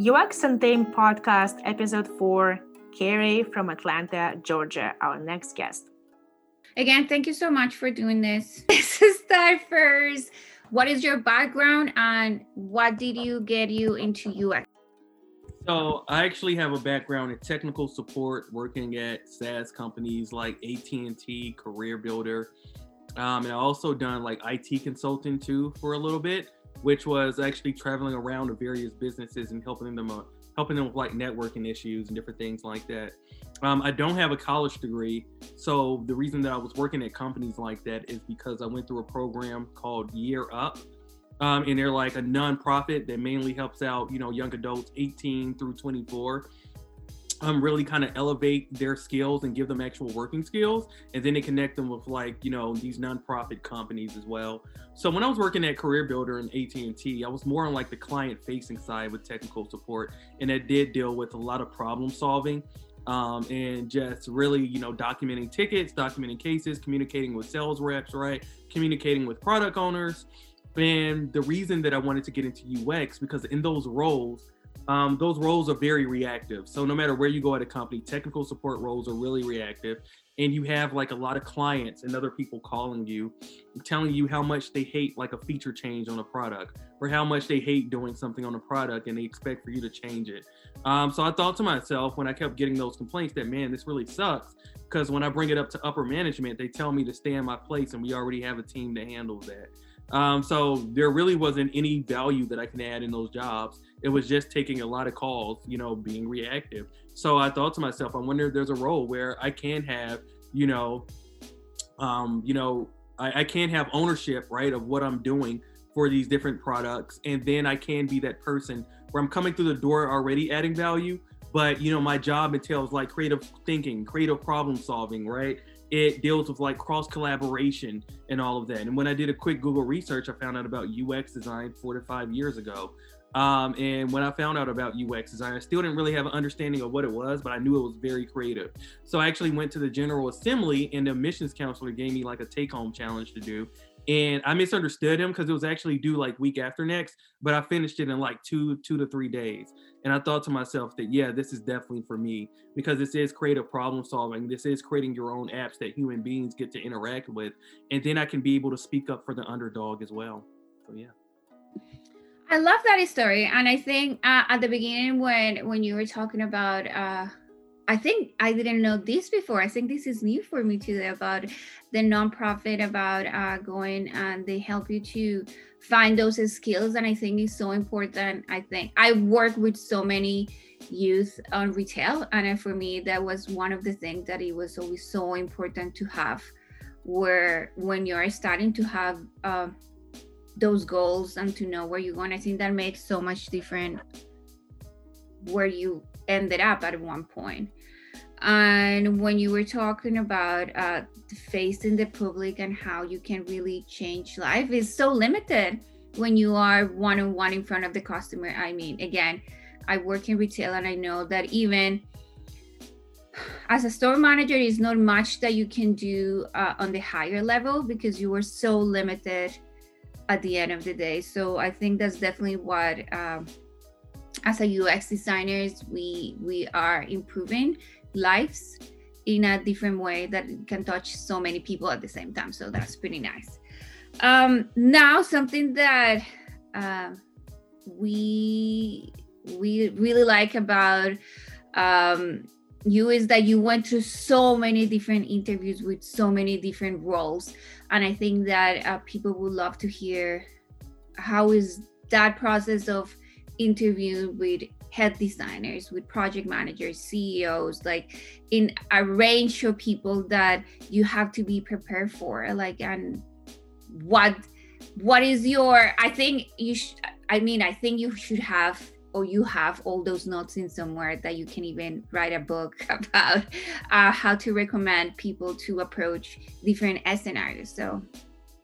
UX Untamed podcast, episode four. Carrie from Atlanta, Georgia, our next guest. Again, thank you so much for doing this. This is start first. What is your background and what did you get you into UX? So I actually have a background in technical support, working at SaaS companies like AT&T, Career Builder, um, and I also done like IT consulting too for a little bit which was actually traveling around to various businesses and helping them uh, helping them with like networking issues and different things like that. Um, I don't have a college degree, so the reason that I was working at companies like that is because I went through a program called Year Up, um, and they're like a nonprofit that mainly helps out you know young adults 18 through 24 um, really kind of elevate their skills and give them actual working skills and then they connect them with like you know these nonprofit companies as well. So when i was working at career builder and at&t i was more on like the client facing side with technical support and that did deal with a lot of problem solving um, and just really you know documenting tickets documenting cases communicating with sales reps right? Communicating with product owners. And the reason that i wanted to get into ux because in those roles um, those roles are very reactive. So no matter where you go at a company, technical support roles are really reactive. And you have like a lot of clients and other people calling you, telling you how much they hate like a feature change on a product or how much they hate doing something on a product and they expect for you to change it. Um, so I thought to myself when I kept getting those complaints that, man, this really sucks. Because when I bring it up to upper management, they tell me to stay in my place and we already have a team that handles that. Um, so there really wasn't any value that I can add in those jobs. It was just taking a lot of calls, you know, being reactive. So I thought to myself, I wonder if there's a role where I can have, you know, um, you know, I, I can have ownership, right, of what I'm doing for these different products, and then I can be that person where I'm coming through the door already adding value, but you know, my job entails like creative thinking, creative problem solving, right? It deals with like cross collaboration and all of that. And when I did a quick Google research, I found out about UX design four to five years ago. Um, and when I found out about UX design, I still didn't really have an understanding of what it was, but I knew it was very creative. So I actually went to the General Assembly, and the admissions counselor gave me like a take home challenge to do. And I misunderstood him because it was actually due like week after next, but I finished it in like two, two to three days. And I thought to myself that, yeah, this is definitely for me because this is creative problem solving. This is creating your own apps that human beings get to interact with. And then I can be able to speak up for the underdog as well. So, yeah. I love that story, and I think uh, at the beginning when when you were talking about, uh, I think I didn't know this before. I think this is new for me too about the nonprofit about uh, going and they help you to find those skills, and I think it's so important. I think I work with so many youth on retail, and for me that was one of the things that it was always so important to have. Where when you're starting to have uh, those goals and to know where you're going. I think that makes so much different where you ended up at one point. And when you were talking about uh, facing the public and how you can really change life is so limited when you are one on one in front of the customer. I mean, again, I work in retail and I know that even as a store manager, is not much that you can do uh, on the higher level because you are so limited at the end of the day. So I think that's definitely what, um, as a UX designers, we we are improving lives in a different way that can touch so many people at the same time. So that's pretty nice. Um, now, something that uh, we we really like about um, you is that you went through so many different interviews with so many different roles and i think that uh, people would love to hear how is that process of interviewing with head designers with project managers ceos like in a range of people that you have to be prepared for like and what what is your i think you should i mean i think you should have or you have all those notes in somewhere that you can even write a book about uh, how to recommend people to approach different scenarios. So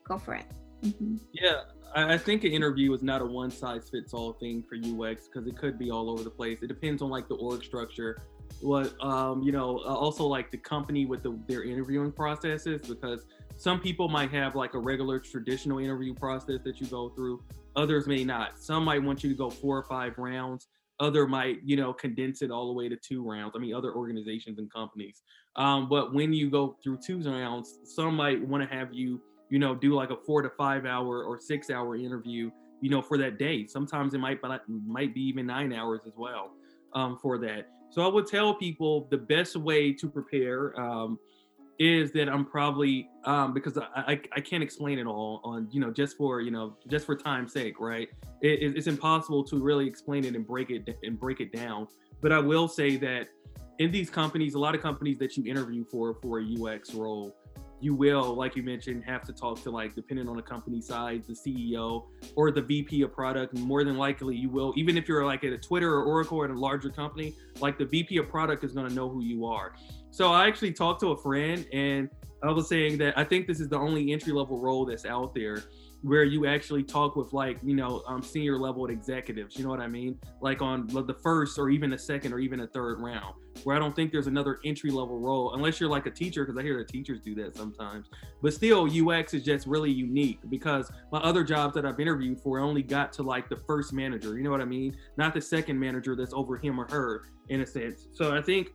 go for it. Mm-hmm. Yeah, I think an interview is not a one size fits all thing for UX because it could be all over the place. It depends on like the org structure, what um, you know, also like the company with the, their interviewing processes because some people might have like a regular traditional interview process that you go through Others may not. Some might want you to go four or five rounds. other might you know condense it all the way to two rounds i mean other organizations and companies um, but when you go through two rounds some might want to have you you know do like a four to five hour or six hour interview you know for that day sometimes it might might be even nine hours as well um, for that so i would tell people the best way to prepare um, is that I'm probably um, because I, I, I can't explain it all on you know just for you know just for time's sake, right? It, it's impossible to really explain it and break it and break it down. But I will say that in these companies, a lot of companies that you interview for for a UX role, you will, like you mentioned, have to talk to like depending on the company size, the CEO or the VP of product. More than likely, you will, even if you're like at a Twitter or Oracle or at a larger company, like the VP of product is going to know who you are. So I actually talked to a friend and I was saying that I think this is the only entry level role that's out there where you actually talk with like you know um, senior level executives you know what i mean? Like on the first or even a second or even a third round where i don't think there's another entry level role unless you're like a teacher because i hear the teachers do that sometimes. But still ux is just really unique because my other jobs that i've interviewed for only got to like the first manager you know what i mean? Not the second manager that's over him or her in a sense. So i think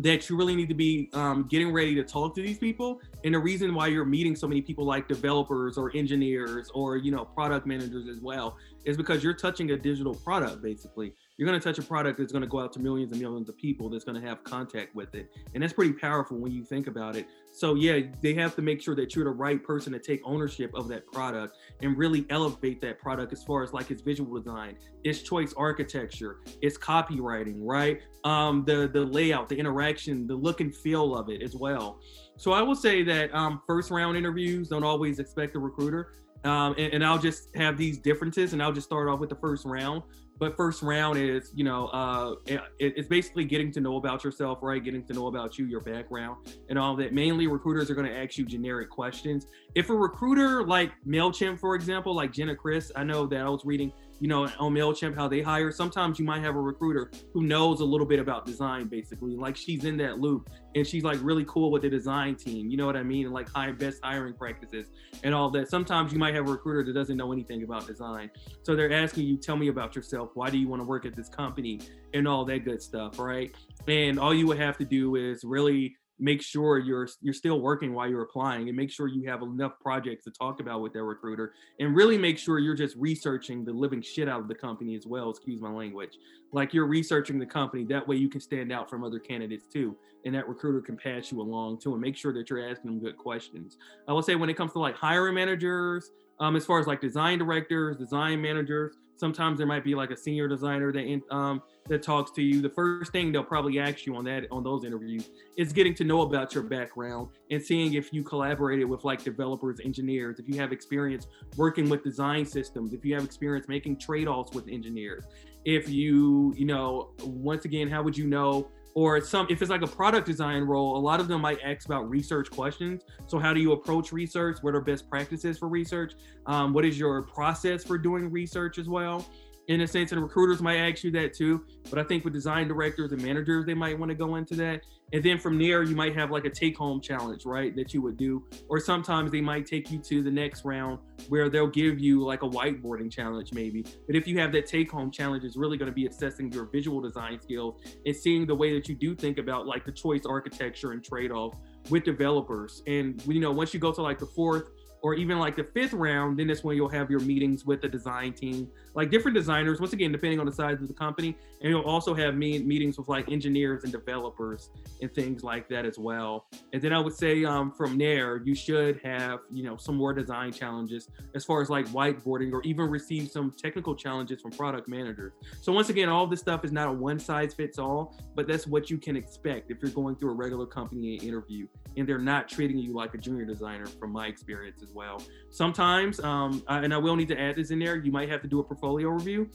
that you really need to be um, getting ready to talk to these people and the reason why you're meeting so many people like developers or engineers or you know product managers as well is because you're touching a digital product basically you're going to touch a product that's going to go out to millions and millions of people that's going to have contact with it. And that's pretty powerful when you think about it. So yeah they have to make sure that you're the right person to take ownership of that product and really elevate that product as far as like its visual design its choice architecture its copywriting right? Um the the layout the interaction the look and feel of it as well. So i will say that um first round interviews don't always expect a recruiter. Um, and, and, I'll just have these differences, and I'll just start off with the first round but first round is you know uh, it, it's basically getting to know about yourself right? Getting to know about you your background and all that. Mainly recruiters are going to ask you generic questions. If a recruiter like mailchimp for example like jenna chris i know that i was reading you know, on MailChimp, how they hire. Sometimes you might have a recruiter who knows a little bit about design, basically. Like she's in that loop and she's like really cool with the design team. You know what I mean? And like high best hiring practices and all that. Sometimes you might have a recruiter that doesn't know anything about design. So they're asking you, tell me about yourself. Why do you want to work at this company? And all that good stuff, right? And all you would have to do is really make sure you're you're still working while you're applying and make sure you have enough projects to talk about with their recruiter and really make sure you're just researching the living shit out of the company as well excuse my language. Like you're researching the company that way you can stand out from other candidates too and that recruiter can pass you along too and make sure that you're asking them good questions. I will say when it comes to like hiring managers um, as far as like design directors design managers sometimes there might be like a senior designer that um, that talks to you the first thing they'll probably ask you on that on those interviews is getting to know about your background and seeing if you collaborated with like developers engineers if you have experience working with design systems if you have experience making trade-offs with engineers if you you know once again how would you know? Or some if it's like a product design role a lot of them might ask about research questions. So how do you approach research? What are best practices for research? Um, what is your process for doing research as well in a sense, and recruiters might ask you that too. But I think with design directors and managers, they might want to go into that. And then from there, you might have like a take home challenge, right? That you would do. Or sometimes they might take you to the next round where they'll give you like a whiteboarding challenge, maybe. But if you have that take home challenge, it's really going to be assessing your visual design skills and seeing the way that you do think about like the choice architecture and trade off with developers. And, you know, once you go to like the fourth, or even like the fifth round, then that's when you'll have your meetings with the design team, like different designers, once again, depending on the size of the company. And you'll also have me- meetings with like engineers and developers and things like that as well. And then I would say um, from there, you should have, you know, some more design challenges as far as like whiteboarding or even receive some technical challenges from product managers. So once again, all this stuff is not a one size fits all, but that's what you can expect if you're going through a regular company interview and they're not treating you like a junior designer from my experience as well. Sometimes, um, I, and I will need to add this in there, you might have to do a portfolio review.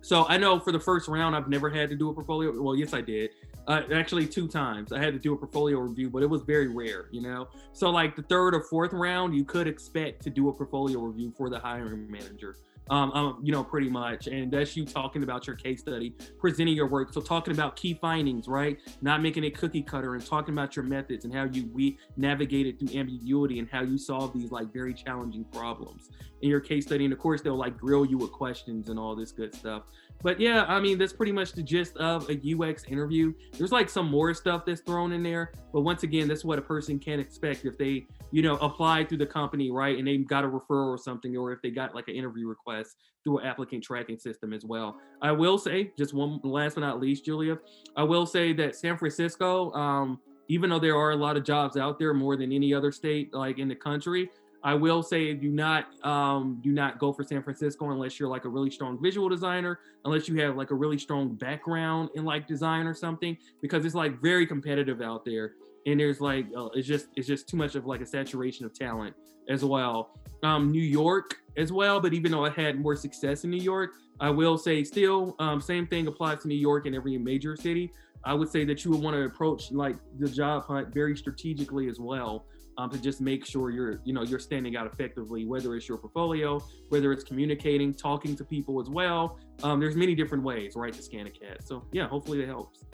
So I know for the first round, I've never had to do a portfolio. Well, yes, I did. Uh, actually, two times I had to do a portfolio review, but it was very rare, you know. So like the third or fourth round, you could expect to do a portfolio review for the hiring manager. Um, um, you know, pretty much. And that's you talking about your case study, presenting your work. So talking about key findings, right? Not making it cookie cutter and talking about your methods and how you we navigated through ambiguity and how you solve these like very challenging problems in your case study. And of course, they'll like grill you with questions and all this good stuff. But yeah, I mean, that's pretty much the gist of a UX interview. There's like some more stuff that's thrown in there, but once again, that's what a person can expect if they, you know, apply through the company, right? And they got a referral or something, or if they got like an interview request through an applicant tracking system as well. I will say, just one last but not least, Julia, I will say that San Francisco, um, even though there are a lot of jobs out there more than any other state like in the country, I will say do not um, do not go for San Francisco unless you're like a really strong visual designer, unless you have like a really strong background in like design or something, because it's like very competitive out there, and there's like uh, it's just it's just too much of like a saturation of talent as well. Um, New York as well, but even though I had more success in New York, I will say still um, same thing applies to New York and every major city. I would say that you would want to approach like the job hunt very strategically as well um, to just make sure you're you know you're standing out effectively whether it's your portfolio whether it's communicating talking to people as well um, there's many different ways right to scan a cat so yeah hopefully that helps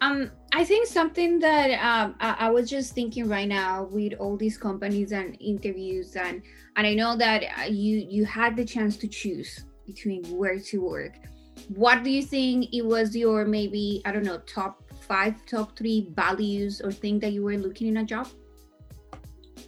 um, I think something that um, I, I, was just thinking right now with all these companies and interviews, and and I know that uh, you you had the chance to choose between where to work. What do you think it was your maybe I don't know top five, top three values or thing that you were looking in a job?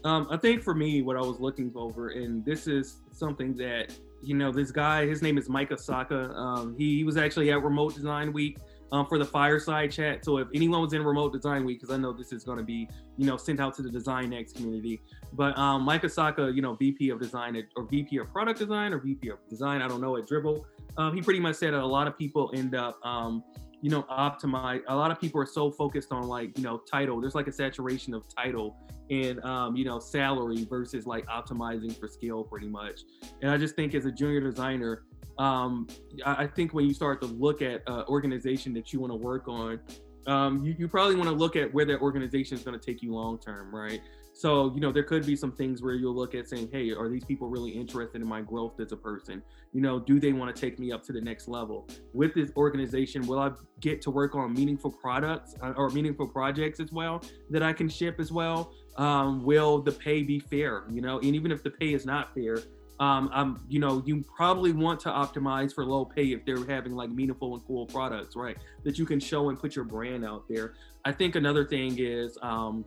Um, I think for me, what I was looking over, and this is something that you know, this guy, his name is Mike Osaka. Um, he, he, was actually at Remote Design Week um, for the fireside chat. So if anyone was in Remote Design Week, because I know this is going to be, you know, sent out to the Design X community. But um, Mike Osaka, you know, VP of Design at, or VP of Product Design or VP of Design, I don't know, at Dribbble, Um, he pretty much said that a lot of people end up um, you know optimize a lot of people are so focused on like you know title. There's like a saturation of title and um, you know salary versus like optimizing for skill pretty much. And i just think as a junior designer um, I, think when you start to look at uh, organization that you want to work on um, you, you probably want to look at where that organization is going to take you long term right so, you know, there could be some things where you'll look at saying, hey, are these people really interested in my growth as a person? You know, do they want to take me up to the next level? With this organization, will I get to work on meaningful products uh, or meaningful projects as well that I can ship as well? Um, will the pay be fair? You know, and even if the pay is not fair, um, you know, you probably want to optimize for low pay if they're having like meaningful and cool products, right? That you can show and put your brand out there. I think another thing is, um,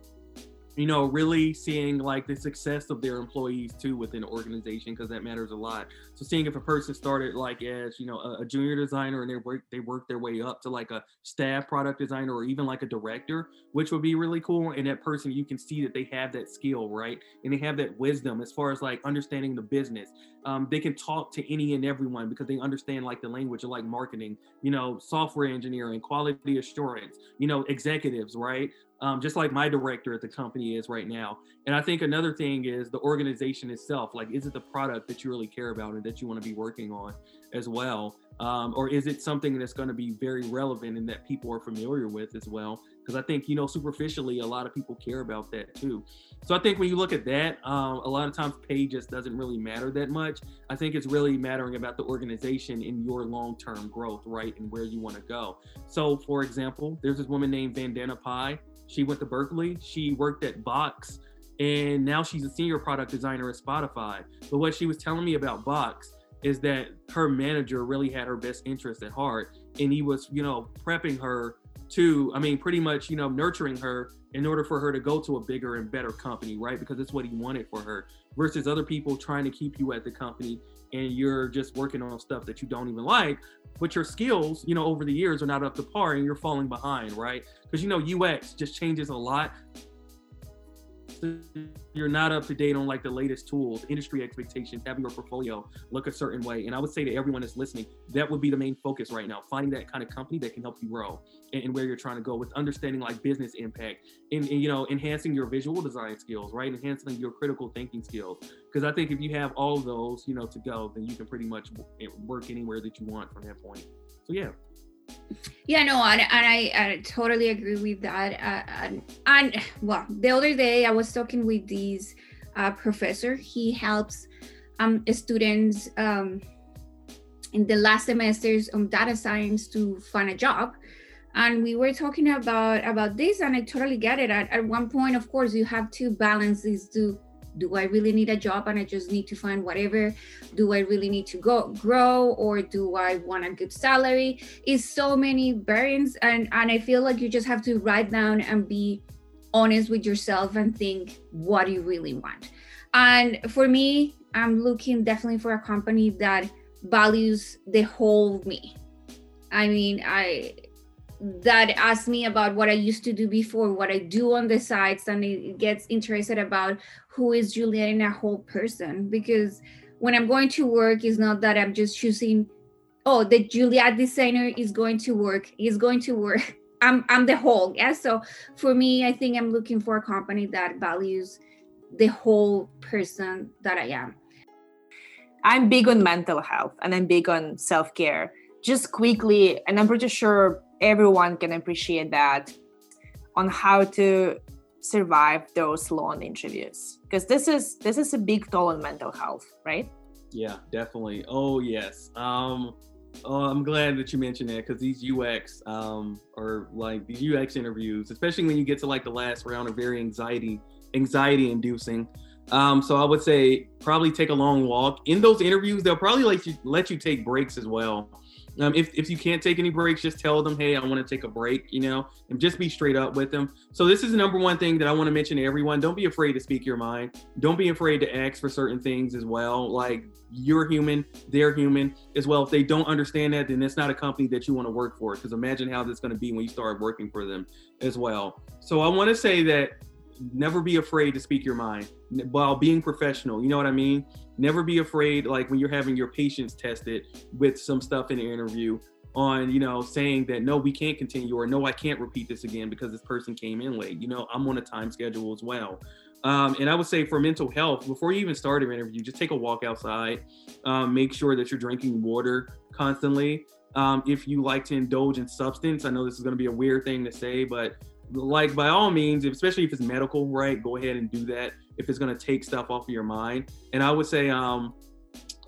you know, really seeing like the success of their employees too within the organization because that matters a lot. So seeing if a person started like as you know a, a, junior designer and they work they work their way up to like a staff product designer or even like a director, which would be really cool. And that person you can see that they have that skill right and they have that wisdom as far as like understanding the business. Um, they can talk to any and everyone because they understand like the language of like marketing, you know, software engineering, quality assurance, you know, executives, right? Um, just like my director at the company is right now. And I think another thing is the organization itself. Like, is it the product that you really care about and that you want to be working on as well? Um, or is it something that's going to be very relevant and that people are familiar with as well? Because I think, you know, superficially, a lot of people care about that too. So I think when you look at that, um, a lot of times pay just doesn't really matter that much. I think it's really mattering about the organization and your long term growth, right? And where you want to go. So, for example, there's this woman named Vandana Pai she went to Berkeley. She worked at Box, and now she's a senior product designer at Spotify. But what she was telling me about Box is that her manager really had her best interest at heart, and he was, you know, prepping her to, I mean, pretty much, you know, nurturing her in order for her to go to a bigger and better company, right? Because that's what he wanted for her versus other people trying to keep you at the company and you're just working on stuff that you don't even like but your skills you know over the years are not up to par and you're falling behind right? Because you know ux just changes a lot you're not up to date on like the latest tools, industry expectations, having your portfolio look a certain way. And I would say to everyone that's listening, that would be the main focus right now, finding that kind of company that can help you grow and, and where you're trying to go with understanding like business impact and, and, you know, enhancing your visual design skills, right? Enhancing your critical thinking skills. Because I think if you have all those, you know, to go, then you can pretty much work anywhere that you want from that point. So yeah yeah no and, and I, I, totally agree with that uh, and, and, well the other day i was talking with this uh, professor. He helps um, students um, in the last semesters on data science to find a job. And we were talking about about this and i totally get it. At, at one point of course you have to balance these two do i really need a job and i just need to find whatever? Do i really need to go grow or do i want a good salary? Is so many variants and and i feel like you just have to write down and be honest with yourself and think what do you really want. And for me i'm looking definitely for a company that values the whole me. I mean i that asks me about what I used to do before, what I do on the sides, and it gets interested about who is Juliet in a whole person. Because when I'm going to work, it's not that I'm just choosing, oh, the Juliet designer is going to work, is going to work. I'm I'm the whole. Yeah. So for me, I think I'm looking for a company that values the whole person that I am. I'm big on mental health and I'm big on self-care. Just quickly, and I'm pretty sure everyone can appreciate that on how to survive those long interviews? Because this is this is a big toll on mental health right? Yeah definitely. Oh yes. Um oh i'm glad that you mentioned that because these ux um are like these ux interviews especially when you get to like the last round are very anxiety anxiety inducing. Um so i would say probably take a long walk. In those interviews they'll probably let you let you take breaks as well um, if, if you can't take any breaks, just tell them, hey, I want to take a break, you know, and just be straight up with them. So this is the number one thing that I want to mention to everyone. Don't be afraid to speak your mind. Don't be afraid to ask for certain things as well. Like you're human, they're human as well. If they don't understand that, then it's not a company that you want to work for. Because imagine how that's going to be when you start working for them as well. So I want to say that never be afraid to speak your mind while being professional. You know what I mean? Never be afraid, like when you're having your patience tested with some stuff in the interview on, you know, saying that no, we can't continue or no, I can't repeat this again because this person came in late. You know, I'm on a time schedule as well. Um, and I would say for mental health, before you even start an interview, just take a walk outside. Um, make sure that you're drinking water constantly. Um, if you like to indulge in substance, I know this is going to be a weird thing to say, but like by all means, especially if it's medical, right? Go ahead and do that if it's going to take stuff off of your mind. And I would say, um,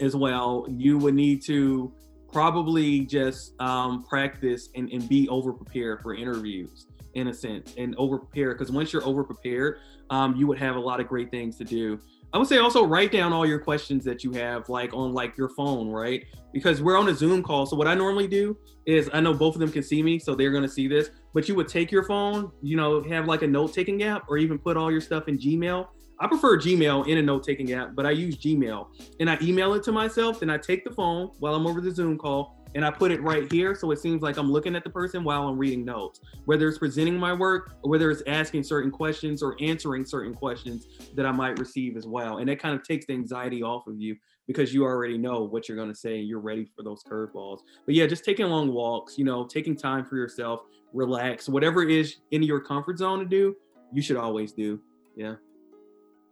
as well, you would need to probably just um, practice and, and be over prepared for interviews in a sense and over prepared because once you're over prepared, um, you would have a lot of great things to do. I would say also write down all your questions that you have, like on like your phone, right? Because we're on a Zoom call. So what I normally do is I know both of them can see me, so they're gonna see this. But you would take your phone, you know, have like a note-taking app, or even put all your stuff in Gmail. I prefer Gmail in a note-taking app, but I use Gmail and I email it to myself. Then I take the phone while I'm over the Zoom call and I put it right here so it seems like I'm looking at the person while I'm reading notes. Whether it's presenting my work or whether it's asking certain questions or answering certain questions that I might receive as well. And that kind of takes the anxiety off of you because you already know what you're going to say and you're ready for those curveballs. But yeah, just taking long walks, you know, taking time for yourself, relax, whatever is in your comfort zone to do, you should always do. Yeah.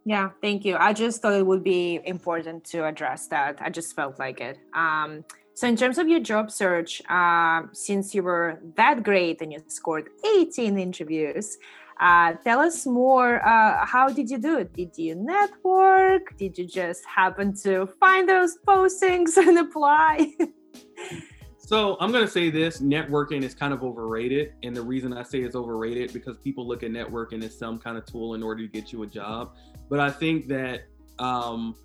Yeah, thank you. I just thought it would be important to address that. I just felt like it. Um, so, in terms of your job search, uh, since you were that great and you scored 18 interviews, uh, tell us more. Uh, how did you do it? Did you network? Did you just happen to find those postings and apply? So I'm gonna say this: networking is kind of overrated, and the reason I say it's overrated because people look at networking as some kind of tool in order to get you a job. But I think that um,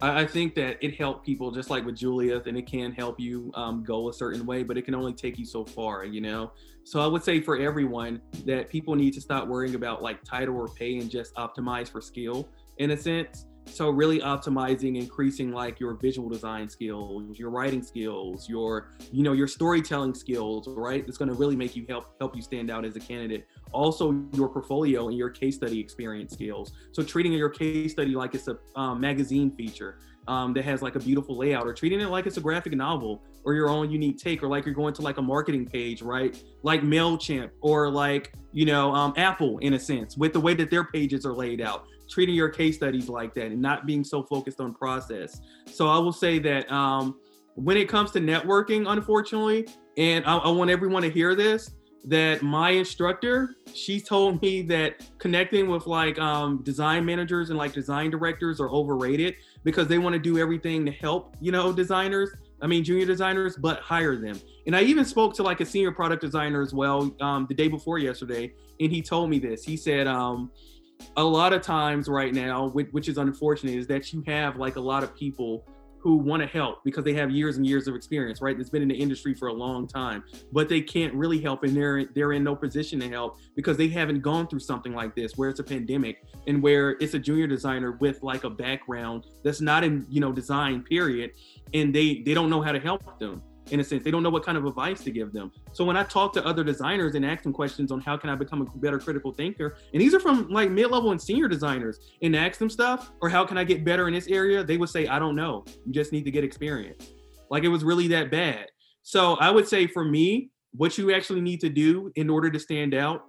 I, think that it helped people just like with Juliet, and it can help you um, go a certain way, but it can only take you so far, you know. So I would say for everyone that people need to stop worrying about like title or pay and just optimize for skill in a sense. So really optimizing, increasing like your visual design skills, your writing skills, your you know your storytelling skills, right? It's going to really make you help help you stand out as a candidate also your portfolio and your case study experience skills. So treating your case study like it's a um, magazine feature um, that has like a beautiful layout, or treating it like it's a graphic novel or your own unique take, or like you're going to like a marketing page, right? Like Mailchimp or like you know um, Apple in a sense with the way that their pages are laid out. Treating your case studies like that and not being so focused on process. So I will say that um, when it comes to networking, unfortunately, and I, I want everyone to hear this that my instructor she told me that connecting with like um, design managers and like design directors are overrated because they want to do everything to help, you know, designers. I mean, junior designers, but hire them. And I even spoke to like a senior product designer as well um, the day before yesterday, and he told me this. He said, um, a lot of times right now, which, is unfortunate, is that you have like a lot of people who want to help because they have years and years of experience, right? That's been in the industry for a long time, but they can't really help and they're they're in no position to help because they haven't gone through something like this where it's a pandemic and where it's a junior designer with like a background that's not in, you know, design period and they they don't know how to help them in a sense. They don't know what kind of advice to give them. So when I talk to other designers and ask them questions on how can I become a better critical thinker, and these are from like mid-level and senior designers, and ask them stuff or how can I get better in this area, they would say, I don't know. You just need to get experience. Like it was really that bad. So I would say for me, what you actually need to do in order to stand out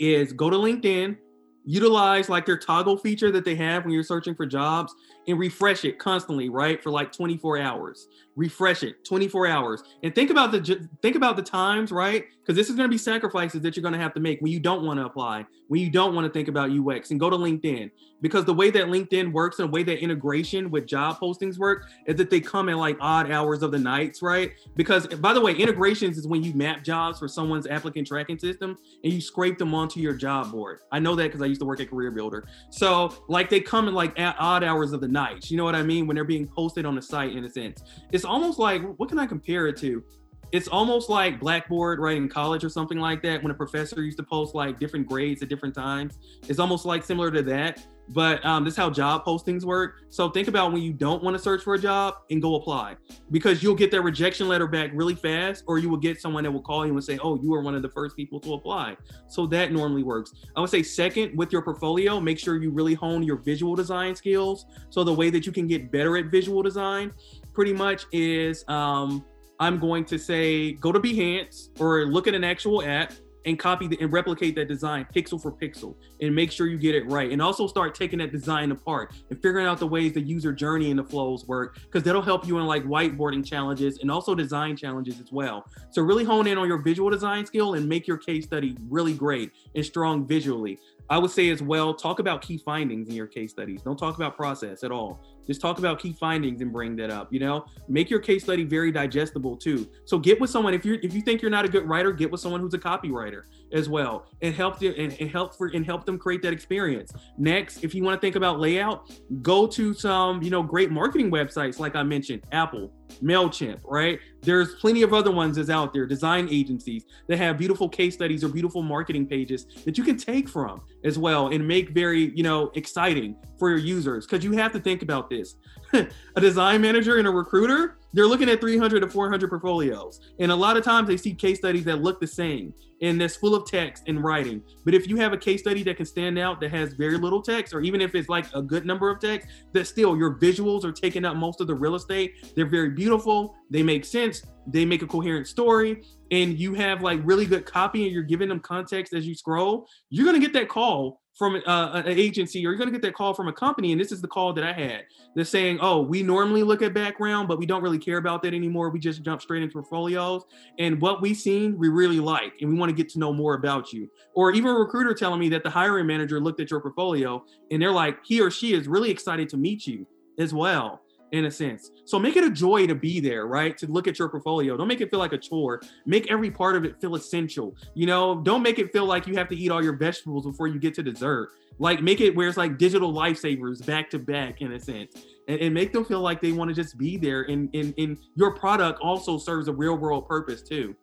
is go to LinkedIn, utilize like their toggle feature that they have when you're searching for jobs and refresh it constantly right for like 24 hours. Refresh it 24 hours. And think about the think about the times right? Because this is going to be sacrifices that you're going to have to make when you don't want to apply when you don't want to think about ux and go to linkedin because the way that linkedin works and the way that integration with job postings work is that they come in like odd hours of the nights right? Because by the way integrations is when you map jobs for someone's applicant tracking system and you scrape them onto your job board. I know that because i used to work at career builder. So like they come in like at odd hours of the night you know what i mean? When they're being posted on the site in a sense. It's almost like what can i compare it to? It's almost like Blackboard, right, in college or something like that, when a professor used to post like different grades at different times. It's almost like similar to that. But um, this is how job postings work. So think about when you don't want to search for a job and go apply because you'll get that rejection letter back really fast, or you will get someone that will call you and say, Oh, you are one of the first people to apply. So that normally works. I would say, second, with your portfolio, make sure you really hone your visual design skills. So the way that you can get better at visual design pretty much is um, I'm going to say go to Behance or look at an actual app and copy the, and replicate that design pixel for pixel and make sure you get it right. And also start taking that design apart and figuring out the ways the user journey and the flows work because that'll help you in like whiteboarding challenges and also design challenges as well. So really hone in on your visual design skill and make your case study really great and strong visually. I would say as well, talk about key findings in your case studies. Don't talk about process at all. Just talk about key findings and bring that up. You know, make your case study very digestible too. So get with someone if you if you think you're not a good writer, get with someone who's a copywriter as well, and help them and, and help for and help them create that experience. Next, if you want to think about layout, go to some you know great marketing websites like I mentioned, Apple, MailChimp, right? There's plenty of other ones that's out there, design agencies that have beautiful case studies or beautiful marketing pages that you can take from as well and make very, you know, exciting for your users. Because you have to think about this. a design manager and a recruiter, they're looking at 300 to 400 portfolios. And a lot of times they see case studies that look the same and that's full of text and writing. But if you have a case study that can stand out that has very little text, or even if it's like a good number of text, that still your visuals are taking up most of the real estate. They're very beautiful, they make sense, they make a coherent story, and you have like really good copy and you're giving them context as you scroll, you're gonna get that call from uh, an agency or you're going to get that call from a company and this is the call that i had. They're saying oh we normally look at background but we don't really care about that anymore. We just jump straight into portfolios. And what we've seen we really like and we want to get to know more about you. Or even a recruiter telling me that the hiring manager looked at your portfolio and they're like he or she is really excited to meet you as well in a sense. So make it a joy to be there, right? To look at your portfolio. Don't make it feel like a chore. Make every part of it feel essential. You know, don't make it feel like you have to eat all your vegetables before you get to dessert. Like make it where it's like digital lifesavers back to back in a sense. And, and make them feel like they want to just be there. And, and, and your product also serves a real world purpose too.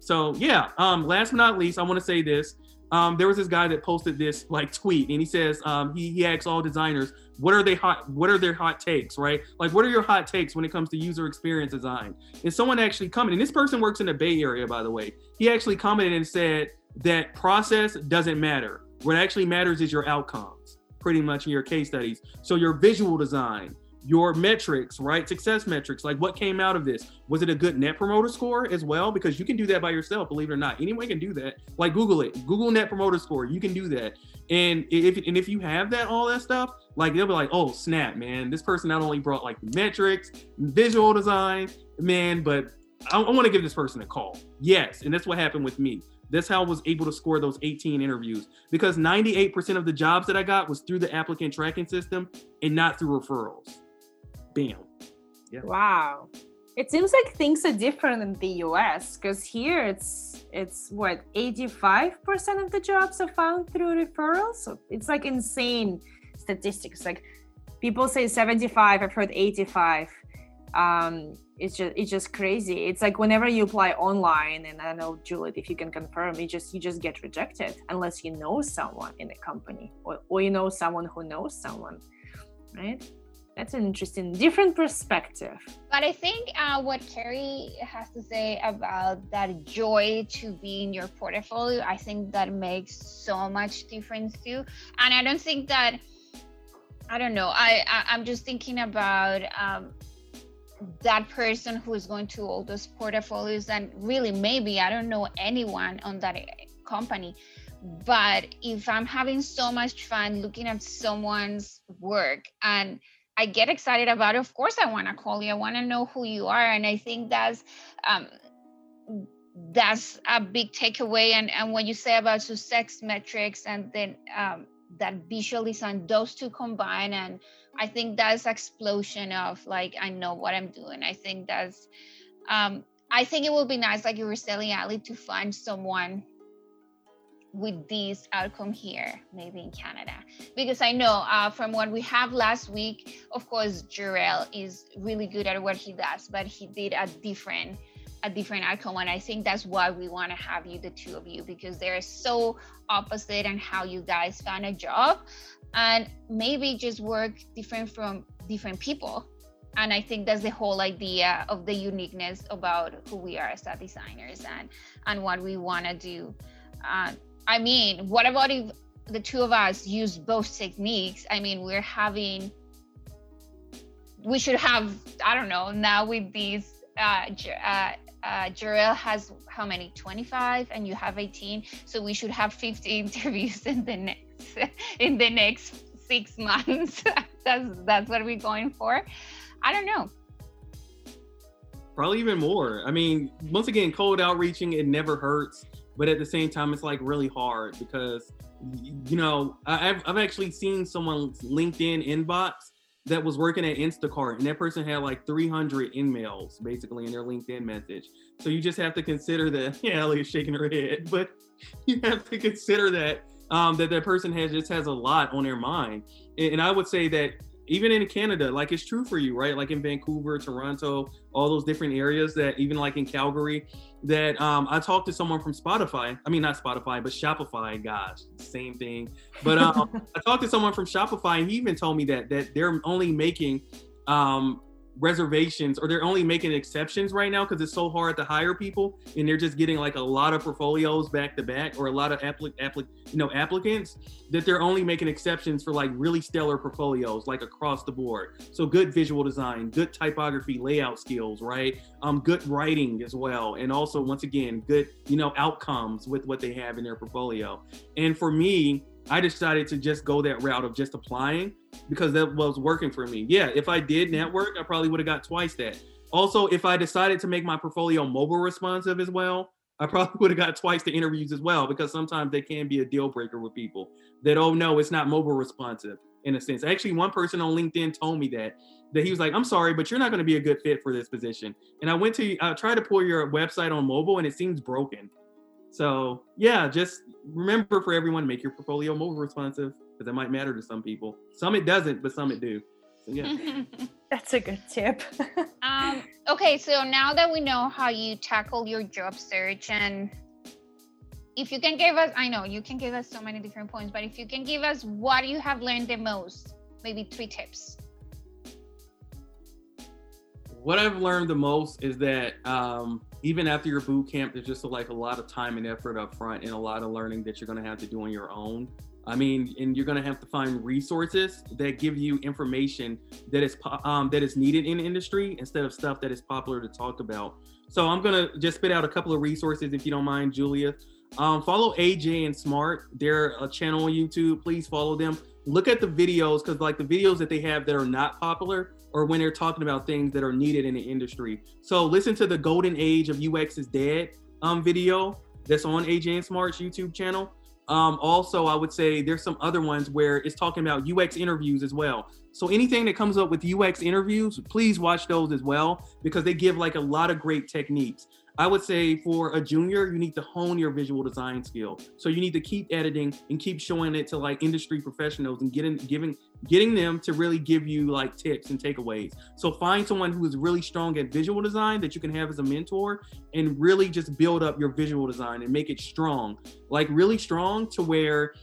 So yeah, um, last but not least, I want to say this um, there was this guy that posted this like tweet and he says um, he, he asks all designers what are they hot what are their hot takes? Right? Like what are your hot takes when it comes to user experience design? And someone actually commented and this person works in the bay area by the way he actually commented and said that process doesn't matter. What actually matters is your outcomes pretty much in your case studies. So your visual design your metrics, right? Success metrics. Like what came out of this? Was it a good net promoter score as well? Because you can do that by yourself, believe it or not. Anyone can do that. Like Google it. Google net promoter score. You can do that. And if and if you have that, all that stuff, like they'll be like, oh snap, man, this person not only brought like metrics, visual design, man, but I, I want to give this person a call. Yes, and that's what happened with me. That's how I was able to score those 18 interviews because 98% of the jobs that I got was through the applicant tracking system and not through referrals bam. Yeah. Wow. It seems like things are different in the US because here it's it's what 85% of the jobs are found through referrals. So it's like insane statistics. Like people say 75, I've heard 85. Um, it's just it's just crazy. It's like whenever you apply online, and I know, Juliet, if you can confirm, you just you just get rejected unless you know someone in the company or, or you know someone who knows someone, right? That's an interesting, different perspective. But I think uh, what Carrie has to say about that joy to be in your portfolio, I think that makes so much difference too. And I don't think that, I don't know, I, I am just thinking about um, that person who is going to all those portfolios and really maybe I don't know anyone on that company but if i'm having so much fun looking at someone's work and i get excited about it. Of course i want to call you. I want to know who you are. And i think that's um, that's a big takeaway. And and when you say about success metrics and then um, that visual on those two combine and i think that's explosion of like i know what i'm doing. I think that's um i think it would be nice like you were saying, ali to find someone with this outcome here maybe in canada. Because i know uh, from what we have last week of course Jarrell is really good at what he does but he did a different a different outcome. And i think that's why we want to have you the two of you because they're so opposite and how you guys found a job and maybe just work different from different people. And i think that's the whole idea of the uniqueness about who we are as designers and and what we want to do. Uh, i mean what about if the two of us use both techniques i mean we're having we should have i don't know now with these uh, uh, uh, Jarrell has how many? 25, and you have 18. So we should have 50 interviews in the next in the next six months. that's that's what we're going for. I don't know. Probably even more. I mean, once again, cold outreaching it never hurts, but at the same time, it's like really hard because you know I've I've actually seen someone's LinkedIn inbox that was working at Instacart, and that person had like 300 emails basically in their LinkedIn message. So you just have to consider that. Yeah, Ellie's shaking her head, but you have to consider that um, that that person has just has a lot on their mind. And, and I would say that even in Canada, like it's true for you, right? Like in Vancouver, Toronto, all those different areas that even like in Calgary, that um, I talked to someone from Spotify. I mean, not Spotify, but Shopify. Gosh, same thing. But um, I talked to someone from Shopify, and he even told me that that they're only making um, reservations or they're only making exceptions right now because it's so hard to hire people and they're just getting like a lot of portfolios back to back or a lot of applic- applic- you know applicants that they're only making exceptions for like really stellar portfolios like across the board. So good visual design good typography layout skills right? Um good writing as well and also once again good you know outcomes with what they have in their portfolio. And for me I decided to just go that route of just applying because that was working for me. Yeah, if I did network, I probably would have got twice that. Also, if I decided to make my portfolio mobile responsive as well, I probably would have got twice the interviews as well because sometimes they can be a deal breaker with people that, oh no, it's not mobile responsive in a sense. Actually, one person on LinkedIn told me that that he was like, I'm sorry, but you're not going to be a good fit for this position. And I went to I tried to pull your website on mobile and it seems broken. So yeah, just remember for everyone, make your portfolio mobile responsive because it might matter to some people. Some it doesn't, but some it do. So yeah. That's a good tip. um, okay, so now that we know how you tackle your job search and if you can give us i know you can give us so many different points but if you can give us what you have learned the most maybe three tips what i've learned the most is that um, even after your boot camp, there's just like a lot of time and effort up front and a lot of learning that you're going to have to do on your own. I mean, and you're going to have to find resources that give you information that is um, that is needed in industry instead of stuff that is popular to talk about. So I'm going to just spit out a couple of resources if you don't mind, Julia. Um, follow AJ and Smart. They're a channel on YouTube. Please follow them. Look at the videos because like the videos that they have that are not popular or when they're talking about things that are needed in the industry. So listen to the Golden Age of UX is Dead um, video that's on AJ and Smart's YouTube channel. Um, also, I would say there's some other ones where it's talking about UX interviews as well. So anything that comes up with UX interviews, please watch those as well because they give like a lot of great techniques. I would say for a junior, you need to hone your visual design skill. So you need to keep editing and keep showing it to like industry professionals and getting giving getting them to really give you like tips and takeaways. So find someone who is really strong at visual design that you can have as a mentor and really just build up your visual design and make it strong. Like really strong to where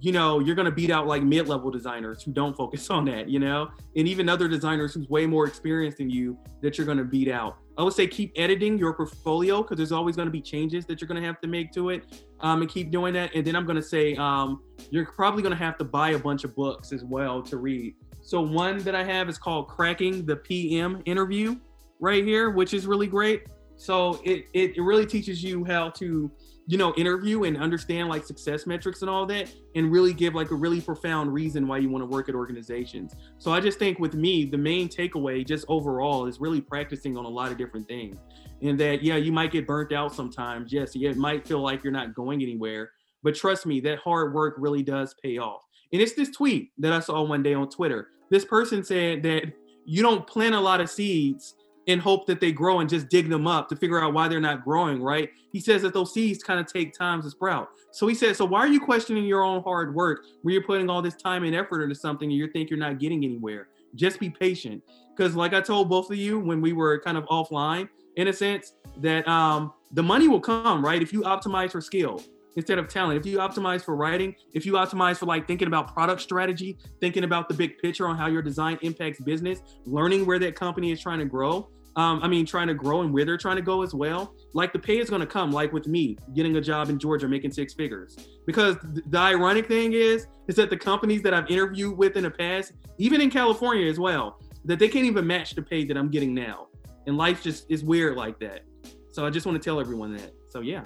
you know, you're going to beat out like mid level designers who don't focus on that, you know, and even other designers who's way more experienced than you that you're going to beat out. I would say keep editing your portfolio because there's always going to be changes that you're going to have to make to it um, and keep doing that. And then I'm going to say um, you're probably going to have to buy a bunch of books as well to read. So, one that I have is called Cracking the PM Interview right here, which is really great. So, it, it, it really teaches you how to you know, interview and understand like success metrics and all that, and really give like a really profound reason why you want to work at organizations. So I just think with me, the main takeaway just overall is really practicing on a lot of different things. And that, yeah, you might get burnt out sometimes. Yes, it might feel like you're not going anywhere. But trust me, that hard work really does pay off. And it's this tweet that I saw one day on Twitter. This person said that you don't plant a lot of seeds and hope that they grow and just dig them up to figure out why they're not growing, right? He says that those seeds kind of take time to sprout. So he said, so why are you questioning your own hard work where you're putting all this time and effort into something and you think you're not getting anywhere? Just be patient. Because like I told both of you when we were kind of offline, in a sense, that um, the money will come, right? If you optimize for skill instead of talent. If you optimize for writing, if you optimize for like thinking about product strategy, thinking about the big picture on how your design impacts business, learning where that company is trying to grow, um, I mean, trying to grow and where they're trying to go as well. Like the pay is going to come, like with me getting a job in Georgia, making six figures. Because the ironic thing is, is that the companies that I've interviewed with in the past, even in California as well, that they can't even match the pay that I'm getting now. And life just is weird like that. So I just want to tell everyone that. So yeah.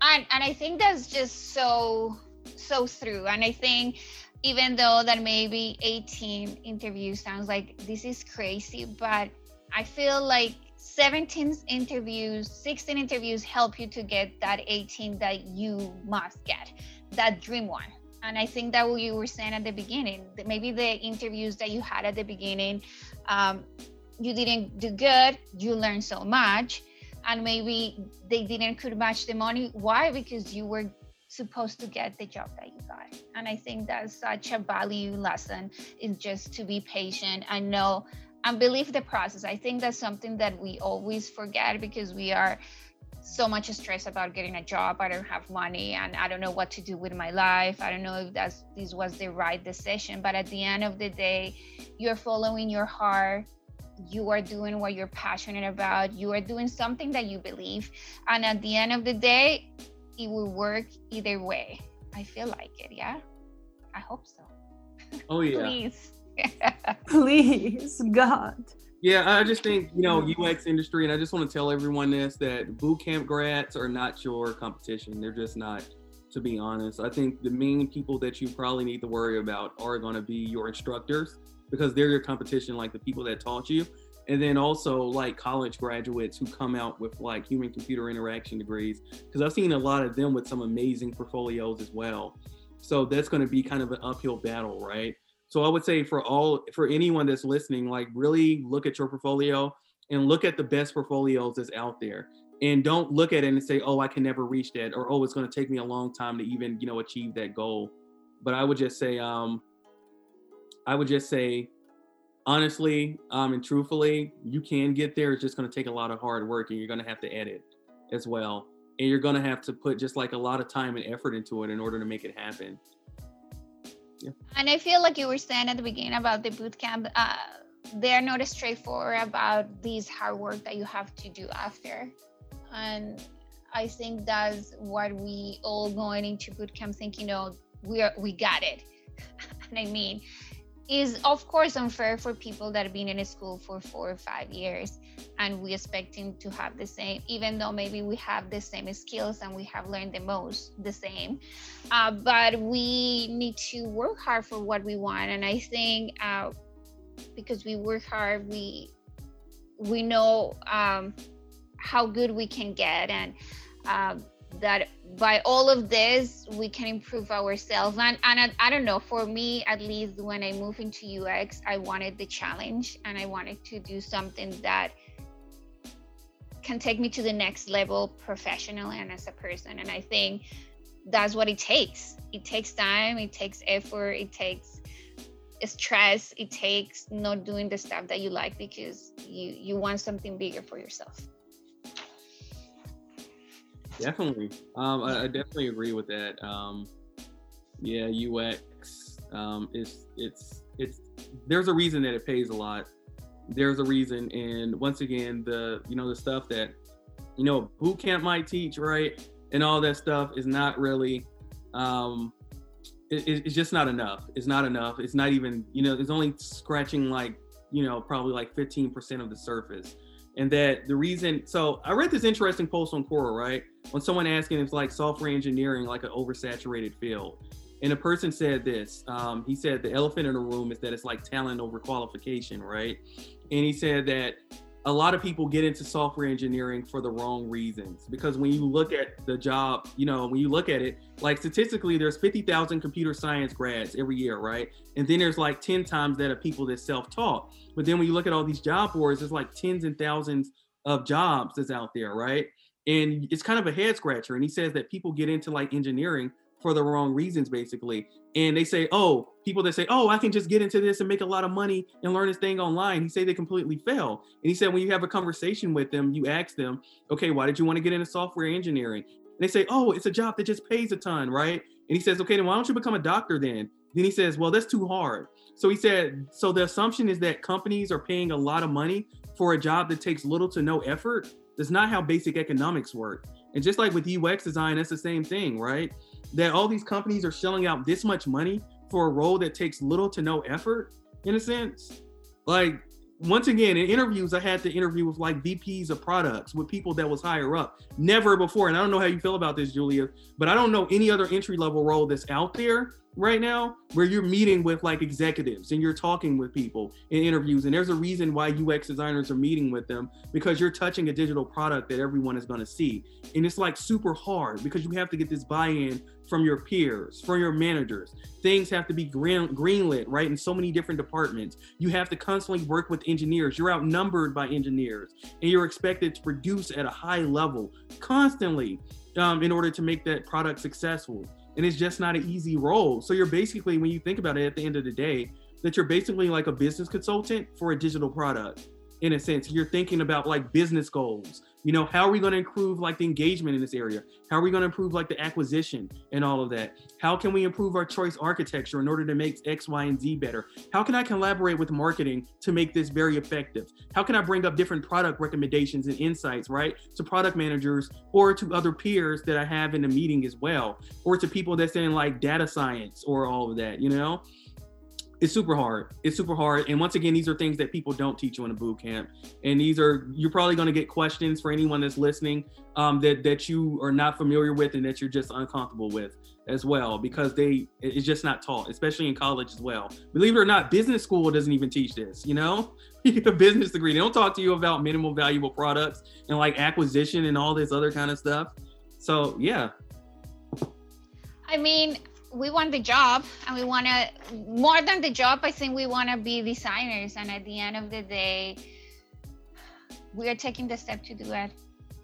And and I think that's just so so true. And I think even though that maybe 18 interviews sounds like this is crazy, but I feel like 17 interviews, 16 interviews help you to get that 18 that you must get, that dream one. And I think that what you were saying at the beginning, maybe the interviews that you had at the beginning, um, you didn't do good, you learned so much, and maybe they didn't could match the money. Why? Because you were supposed to get the job that you got. And I think that's such a value lesson is just to be patient and know and believe the process. I think that's something that we always forget because we are so much stress about getting a job. I don't have money and I don't know what to do with my life. I don't know if that's this was the right decision. But at the end of the day, you're following your heart. You are doing what you're passionate about. You are doing something that you believe. And at the end of the day, it will work either way. I feel like it, yeah. I hope so. Oh yeah. Please. Please, God. Yeah, I just think, you know, UX industry, and I just want to tell everyone this that boot camp grads are not your competition. They're just not, to be honest. I think the main people that you probably need to worry about are going to be your instructors because they're your competition, like the people that taught you. And then also like college graduates who come out with like human computer interaction degrees, because I've seen a lot of them with some amazing portfolios as well. So that's going to be kind of an uphill battle, right? So I would say for all for anyone that's listening, like really look at your portfolio and look at the best portfolios that's out there. And don't look at it and say, oh, I can never reach that, or oh, it's going to take me a long time to even, you know, achieve that goal. But I would just say, um, I would just say, honestly um, and truthfully, you can get there. It's just going to take a lot of hard work, and you're going to have to edit as well, and you're going to have to put just like a lot of time and effort into it in order to make it happen. And I feel like you were saying at the beginning about the boot camp, uh, they're not straightforward about this hard work that you have to do after. And I think that's what we all going into boot camp thinking, know, we are, we got it. and I mean, is of course unfair for people that have been in a school for four or five years and we expect him to have the same even though maybe we have the same skills and we have learned the most the same. Uh, but we need to work hard for what we want and i think uh, because we work hard we we know um, how good we can get and uh, that by all of this we can improve ourselves. And, and I, I, don't know for me at least when i moved into ux i wanted the challenge and i wanted to do something that can take me to the next level professionally and as a person. And i think that's what it takes. It takes time it takes effort it takes stress it takes not doing the stuff that you like because you you want something bigger for yourself definitely. Um I, I, definitely agree with that. Um yeah ux um it's it's it's there's a reason that it pays a lot. There's a reason and once again the you know the stuff that you know boot camp might teach right and all that stuff is not really um it, it's just not enough. It's not enough. It's not even you know it's only scratching like you know probably like 15% of the surface and that the reason so i read this interesting post on quora right? When someone asking if like software engineering like an oversaturated field. And a person said this um, he said the elephant in the room is that it's like talent over qualification right? And he said that a lot of people get into software engineering for the wrong reasons. Because when you look at the job you know when you look at it like statistically there's 50,000 computer science grads every year right? And then there's like 10 times that of people that self-taught. But then when you look at all these job boards there's like tens and thousands of jobs that's out there right? And it's kind of a head scratcher. And he says that people get into like engineering for the wrong reasons, basically. And they say, oh, people that say, oh, I can just get into this and make a lot of money and learn this thing online. He say they completely fail. And he said, when you have a conversation with them, you ask them, okay, why did you want to get into software engineering? And they say, oh, it's a job that just pays a ton, right? And he says, okay, then why don't you become a doctor then? Then he says, well, that's too hard. So he said, so the assumption is that companies are paying a lot of money for a job that takes little to no effort. That's not how basic economics work. And just like with UX design, that's the same thing, right? That all these companies are shelling out this much money for a role that takes little to no effort in a sense? Like once again in interviews i had to interview with like vps of products with people that was higher up. Never before and i don't know how you feel about this julia but i don't know any other entry level role that's out there right now where you're meeting with like executives and you're talking with people in interviews and there's a reason why ux designers are meeting with them because you're touching a digital product that everyone is going to see. And it's like super hard because you have to get this buy-in from your peers from your managers things have to be green greenlit right in so many different departments you have to constantly work with engineers you're outnumbered by engineers and you're expected to produce at a high level constantly um, in order to make that product successful and it's just not an easy role. So you're basically, when you think about it at the end of the day, that you're basically like a business consultant for a digital product in a sense. You're thinking about like business goals. You know, how are we going to improve like the engagement in this area? How are we going to improve like the acquisition and all of that? How can we improve our choice architecture in order to make X, Y, and Z better? How can I collaborate with marketing to make this very effective? How can I bring up different product recommendations and insights, right? To product managers or to other peers that I have in the meeting as well, or to people that's in like data science or all of that, you know? It's super hard. It's super hard. And once again, these are things that people don't teach you in a boot camp. And these are you're probably going to get questions for anyone that's listening um, that that you are not familiar with and that you're just uncomfortable with as well because they it's just not taught, especially in college as well. Believe it or not, business school doesn't even teach this. You know, you get a business degree. They don't talk to you about minimal valuable products and like acquisition and all this other kind of stuff. So yeah. I mean, we want the job and we want to more than the job i think we want to be designers and at the end of the day we are taking the step to do it.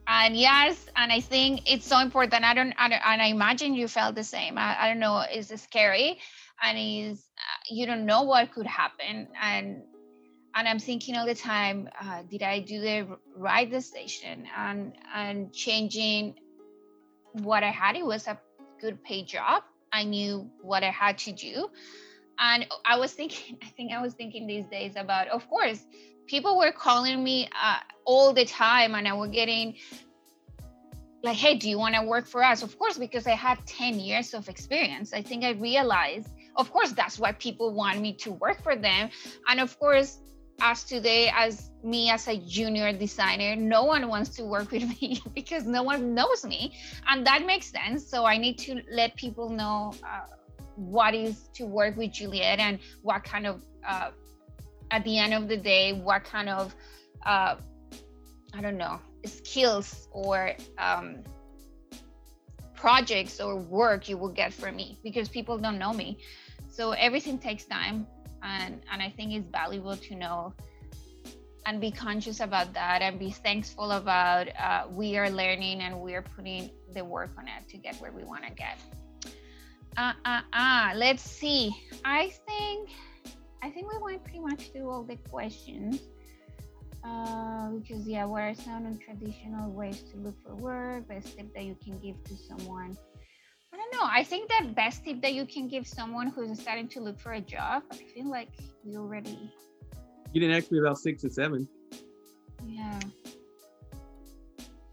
And yes and i think it's so important. I don't, I don't and i imagine you felt the same. I, I don't know it's scary? And is uh, you don't know what could happen. And and i'm thinking all the time uh, did i do the right decision? And and changing what i had it was a good paid job I knew what I had to do. And I was thinking, I think I was thinking these days about, of course, people were calling me uh, all the time and I was getting like, hey, do you want to work for us? Of course, because I had 10 years of experience. I think I realized, of course, that's why people want me to work for them. And of course, as today as me as a junior designer no one wants to work with me because no one knows me. And that makes sense. So i need to let people know uh, what is to work with juliet and what kind of uh, at the end of the day what kind of uh, i don't know skills or um, projects or work you will get from me because people don't know me. So everything takes time and and i think it's valuable to know and be conscious about that and be thankful about uh, we are learning and we are putting the work on it to get where we want to get. Uh, uh, uh, let's see. I think i think we went pretty much through all the questions. Uh, because yeah what are some non-traditional ways to look for work? Best tip that you can give to someone i don't know i think that best tip that you can give someone who's starting to look for a job i feel like you already you didn't ask me about six and seven. Yeah.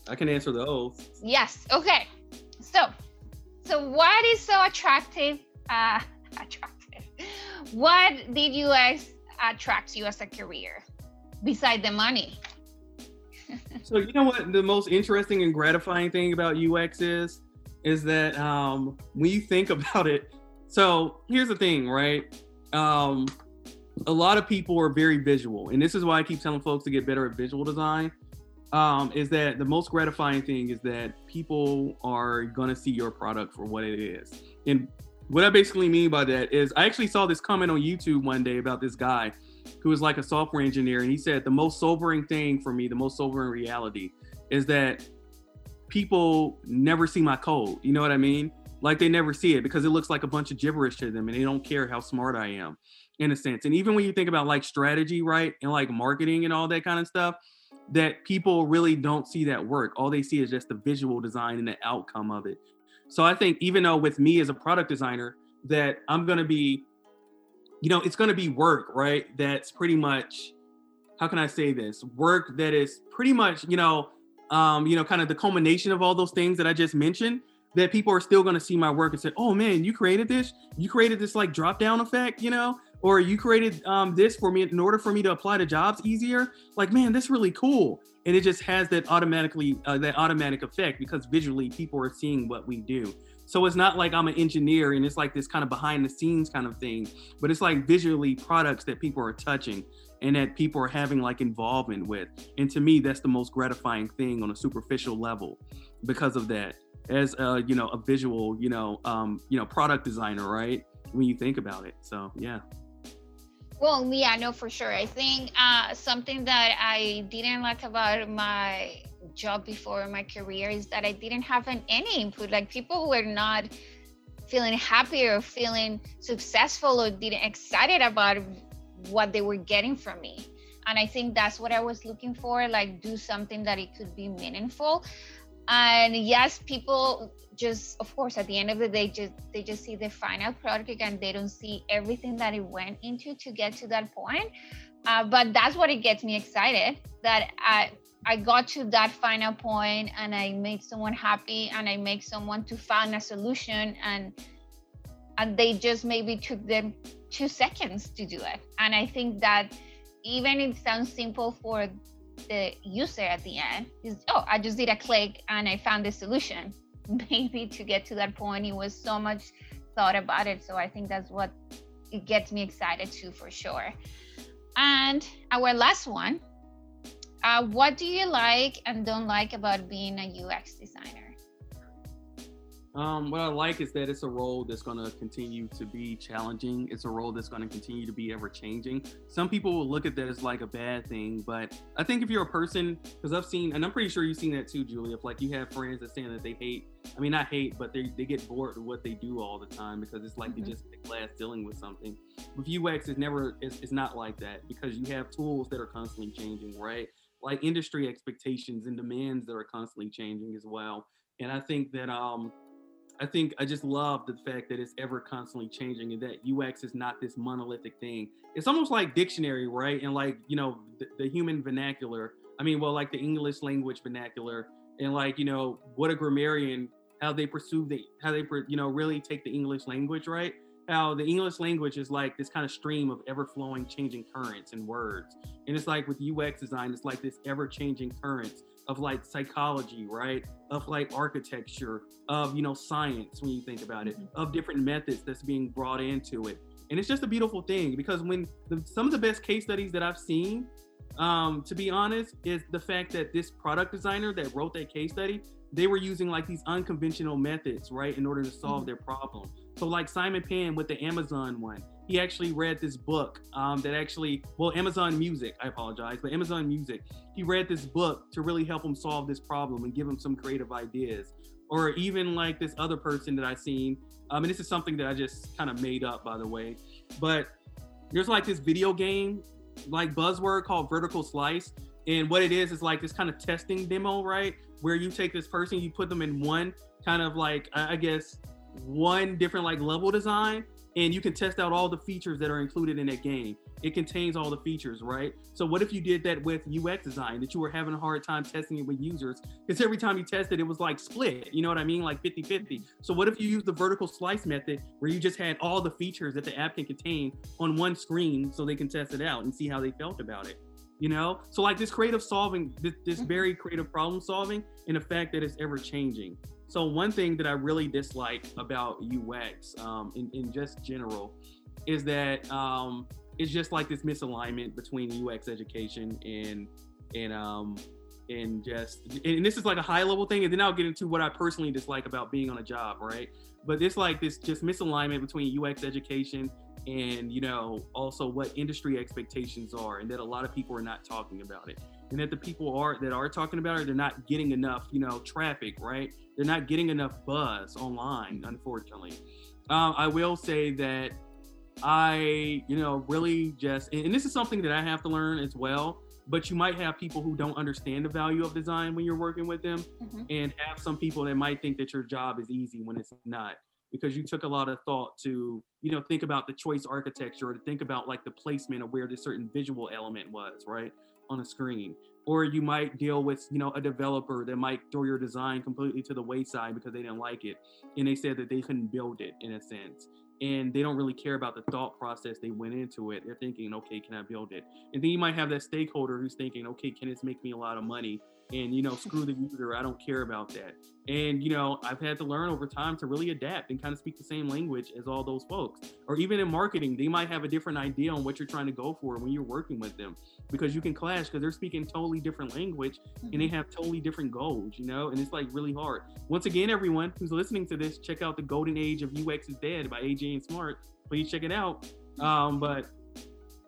I can answer those. Yes. Okay. So, so what is so attractive? Uh, attractive. What did you UX attract you as a career, beside the money? so you know what the most interesting and gratifying thing about UX is, is that um, when you think about it. So here's the thing, right? Um, a lot of people are very visual, and this is why I keep telling folks to get better at visual design. Um, is that the most gratifying thing is that people are gonna see your product for what it is. And what I basically mean by that is I actually saw this comment on YouTube one day about this guy who was like a software engineer, and he said the most sobering thing for me, the most sobering reality, is that people never see my code. You know what I mean? Like they never see it because it looks like a bunch of gibberish to them, and they don't care how smart I am in a sense. And even when you think about like strategy, right, and like marketing and all that kind of stuff, that people really don't see that work. All they see is just the visual design and the outcome of it. So I think even though with me as a product designer, that I'm gonna be, you know, it's gonna be work, right? That's pretty much, how can I say this? Work that is pretty much, you know, um, you know, kind of the culmination of all those things that I just mentioned that people are still going to see my work and say, "Oh man, you created this. You created this like drop down effect, you know, or you created um, this for me in order for me to apply to jobs easier? Like man that's really cool. And it just has that automatically uh, that automatic effect because visually people are seeing what we do. So it's not like i'm an engineer and it's like this kind of behind the scenes kind of thing but it's like visually products that people are touching and that people are having like involvement with. And to me that's the most gratifying thing on a superficial level because of that. As a you know a visual you know um you know product designer right? When you think about it. So yeah. Well, yeah, no, for sure. I think uh, something that I didn't like about my job before my career is that I didn't have an, any input. Like people were not feeling happy or feeling successful or didn't excited about what they were getting from me. And I think that's what I was looking for, like do something that it could be meaningful. And yes, people just of course at the end of the day just they just see the final product and they don't see everything that it went into to get to that point uh, but that's what it gets me excited that i i got to that final point and i made someone happy and i make someone to find a solution and and they just maybe took them two seconds to do it. And i think that even it sounds simple for the user at the end is oh i just did a click and i found the solution. Maybe to get to that point it was so much thought about it. So i think that's what it gets me excited too for sure. And our last one uh, what do you like and don't like about being a ux designer um, what I like is that it's a role that's going to continue to be challenging. It's a role that's going to continue to be ever changing. Some people will look at that as like a bad thing, but I think if you're a person, because I've seen, and I'm pretty sure you've seen that too, Julia, if like you have friends that saying that they hate, I mean, not hate, but they, they get bored with what they do all the time because it's like mm-hmm. they just class dealing with something. With UX, it's never, it's, it's not like that because you have tools that are constantly changing, right? Like industry expectations and demands that are constantly changing as well. And I think that, um, I think I just love the fact that it's ever constantly changing and that UX is not this monolithic thing. It's almost like dictionary, right? And like, you know, the, the human vernacular. I mean, well, like the English language vernacular and like, you know, what a grammarian, how they pursue the, how they, you know, really take the English language, right? How the English language is like this kind of stream of ever flowing, changing currents and words. And it's like with UX design, it's like this ever changing currents of like psychology, right? Of like architecture, of you know science when you think about it, mm-hmm. of different methods that's being brought into it. And it's just a beautiful thing because when the, some of the best case studies that I've seen um, to be honest, is the fact that this product designer that wrote that case study, they were using like these unconventional methods, right, in order to solve mm-hmm. their problem. So, like Simon Pan with the Amazon one, he actually read this book um, that actually, well, Amazon Music, I apologize, but Amazon Music, he read this book to really help him solve this problem and give him some creative ideas. Or even like this other person that I seen, um, and this is something that I just kind of made up, by the way, but there's like this video game like buzzword called vertical slice. And what it is is like this kind of testing demo, right? Where you take this person, you put them in one kind of like, I guess, one different like level design, and you can test out all the features that are included in that game. It contains all the features, right? So what if you did that with UX design, that you were having a hard time testing it with users? Because every time you tested, it was like split, you know what I mean? Like 50 50. So what if you use the vertical slice method where you just had all the features that the app can contain on one screen so they can test it out and see how they felt about it? You know? So like this creative solving, this, this mm-hmm. very creative problem solving, and the fact that it's ever changing. So one thing that I really dislike about UX um, in, in just general is that um, it's just like this misalignment between UX education and and um and just and this is like a high level thing and then I'll get into what I personally dislike about being on a job, right? But it's like this just misalignment between UX education and you know also what industry expectations are and that a lot of people are not talking about it and that the people are that are talking about it they're not getting enough you know traffic right they're not getting enough buzz online unfortunately um, i will say that I, you know, really just, and this is something that I have to learn as well. But you might have people who don't understand the value of design when you're working with them, mm-hmm. and have some people that might think that your job is easy when it's not, because you took a lot of thought to, you know, think about the choice architecture, or to think about like the placement of where this certain visual element was, right, on a screen. Or you might deal with, you know, a developer that might throw your design completely to the wayside because they didn't like it, and they said that they couldn't build it in a sense and they don't really care about the thought process they went into it. They're thinking, okay, can I build it? And then you might have that stakeholder who's thinking, okay, can this make me a lot of money? And you know, screw the user, I don't care about that. And you know, I've had to learn over time to really adapt and kind of speak the same language as all those folks. Or even in marketing, they might have a different idea on what you're trying to go for when you're working with them because you can clash because they're speaking totally different language and they mm-hmm. have totally different goals, you know, and it's like really hard. Once again, everyone who's listening to this, check out the Golden Age of UX is Dead by AJ and Smart. Please check it out. Um, but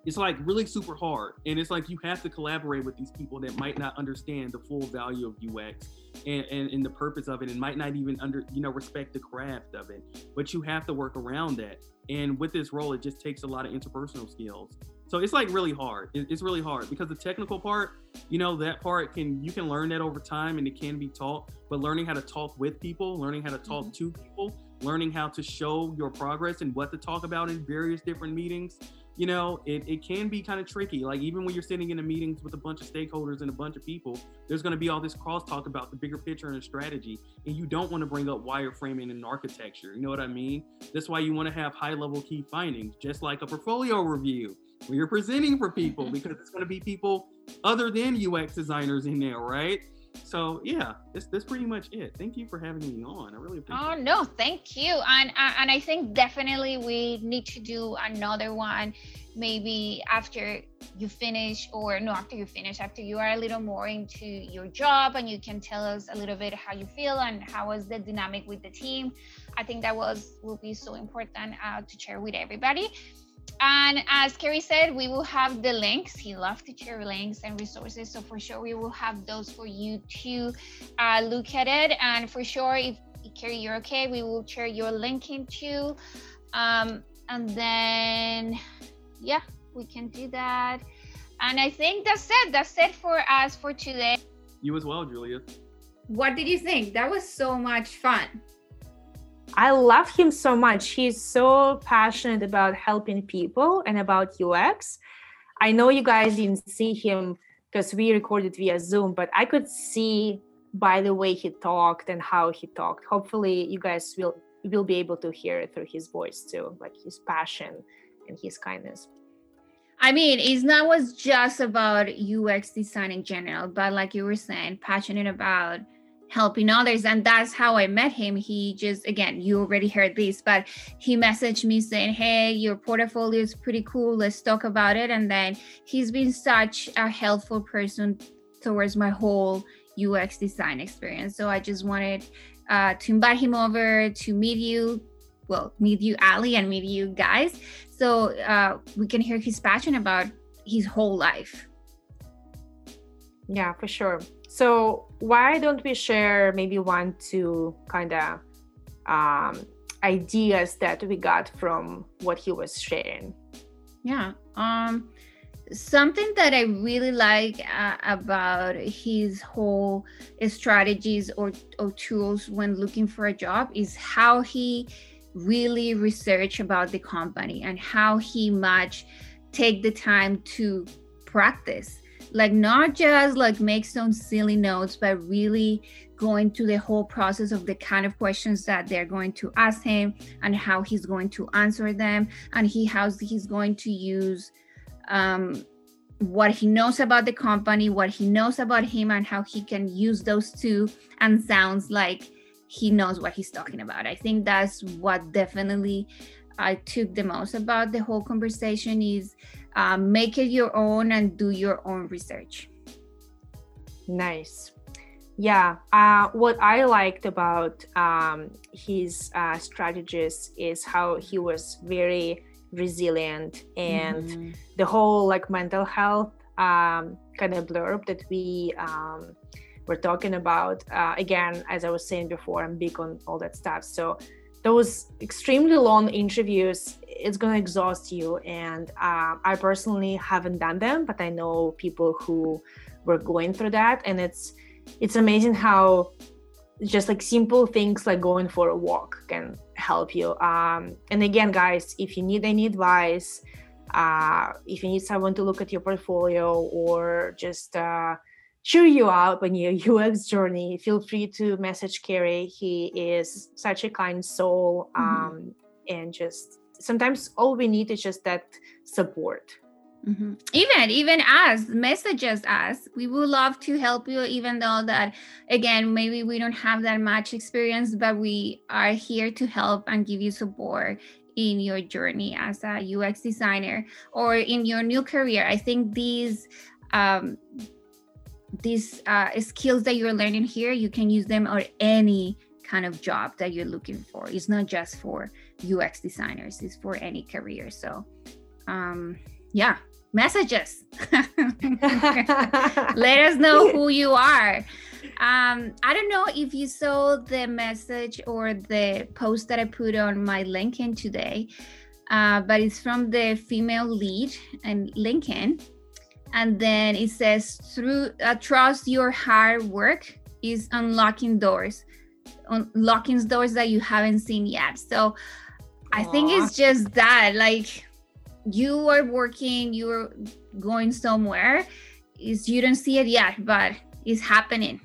it's like really super hard, and it's like you have to collaborate with these people that might not understand the full value of UX and, and, and the purpose of it, and might not even under you know respect the craft of it. But you have to work around that. And with this role, it just takes a lot of interpersonal skills so it's like really hard. It's really hard because the technical part, you know, that part can you can learn that over time and it can be taught. But learning how to talk with people, learning how to talk mm-hmm. to people, learning how to show your progress and what to talk about in various different meetings, you know, it, it can be kind of tricky. Like even when you're sitting in a meetings with a bunch of stakeholders and a bunch of people, there's going to be all this crosstalk about the bigger picture and strategy, and you don't want to bring up wireframing and architecture. You know what I mean? That's why you want to have high level key findings, just like a portfolio review when you're presenting for people because it's going to be people other than UX designers in there, right? So yeah, that's that's pretty much it. Thank you for having me on. I really appreciate. Oh no, thank you. And and I think definitely we need to do another one, maybe after you finish, or no, after you finish, after you are a little more into your job, and you can tell us a little bit how you feel and how was the dynamic with the team. I think that was will be so important uh, to share with everybody. And as Kerry said, we will have the links. He loves to share links and resources. So for sure, we will have those for you to uh, look at it. And for sure, if Kerry, you're okay, we will share your link into. Um, and then, yeah, we can do that. And I think that's it. That's it for us for today. You as well, Julia. What did you think? That was so much fun. I love him so much. He's so passionate about helping people and about UX. I know you guys didn't see him because we recorded via Zoom, but I could see by the way he talked and how he talked. Hopefully, you guys will will be able to hear it through his voice too, like his passion and his kindness. I mean, it's not was just about UX design in general, but like you were saying, passionate about helping others and that's how i met him. He just again you already heard this but he messaged me saying hey your portfolio is pretty cool let's talk about it and then he's been such a helpful person towards my whole ux design experience. So i just wanted uh, to invite him over to meet you well meet you ali and meet you guys. So uh, we can hear his passion about his whole life. Yeah for sure so why don't we share maybe one, two kind of um, ideas that we got from what he was sharing? Yeah. Um, something that I really like uh, about his whole strategies or, or tools when looking for a job is how he really research about the company and how he much take the time to practice like not just like make some silly notes but really going to the whole process of the kind of questions that they're going to ask him and how he's going to answer them. And he how he's going to use um, what he knows about the company what he knows about him and how he can use those two and sounds like he knows what he's talking about. I think that's what definitely i took the most about the whole conversation is um, make it your own and do your own research. Nice. Yeah. Uh, what I liked about um, his uh, strategies is how he was very resilient and mm-hmm. the whole like mental health um, kind of blurb that we um, were talking about. Uh, again, as I was saying before, I'm big on all that stuff. So those extremely long interviews it's going to exhaust you. And uh, i personally haven't done them but i know people who were going through that. And it's it's amazing how just like simple things like going for a walk can help you. Um, and again guys if you need any advice uh, if you need someone to look at your portfolio or just uh, cheer you up on your UX journey, feel free to message Kerry. He is such a kind soul. Mm-hmm. Um, mm-hmm. And just sometimes all we need is just that support. Mm-hmm. Even even us messages us. We would love to help you, even though that again maybe we don't have that much experience, but we are here to help and give you support in your journey as a UX designer or in your new career. I think these um, these uh, skills that you're learning here, you can use them on any kind of job that you're looking for. It's not just for UX designers, it's for any career. So, um, yeah, messages. Let us know who you are. Um, I don't know if you saw the message or the post that I put on my LinkedIn today, uh, but it's from the female lead and LinkedIn and then it says through uh, trust your hard work is unlocking doors unlocking doors that you haven't seen yet. So i think it's just that like you are working you're going somewhere is you don't see it yet but it's happening.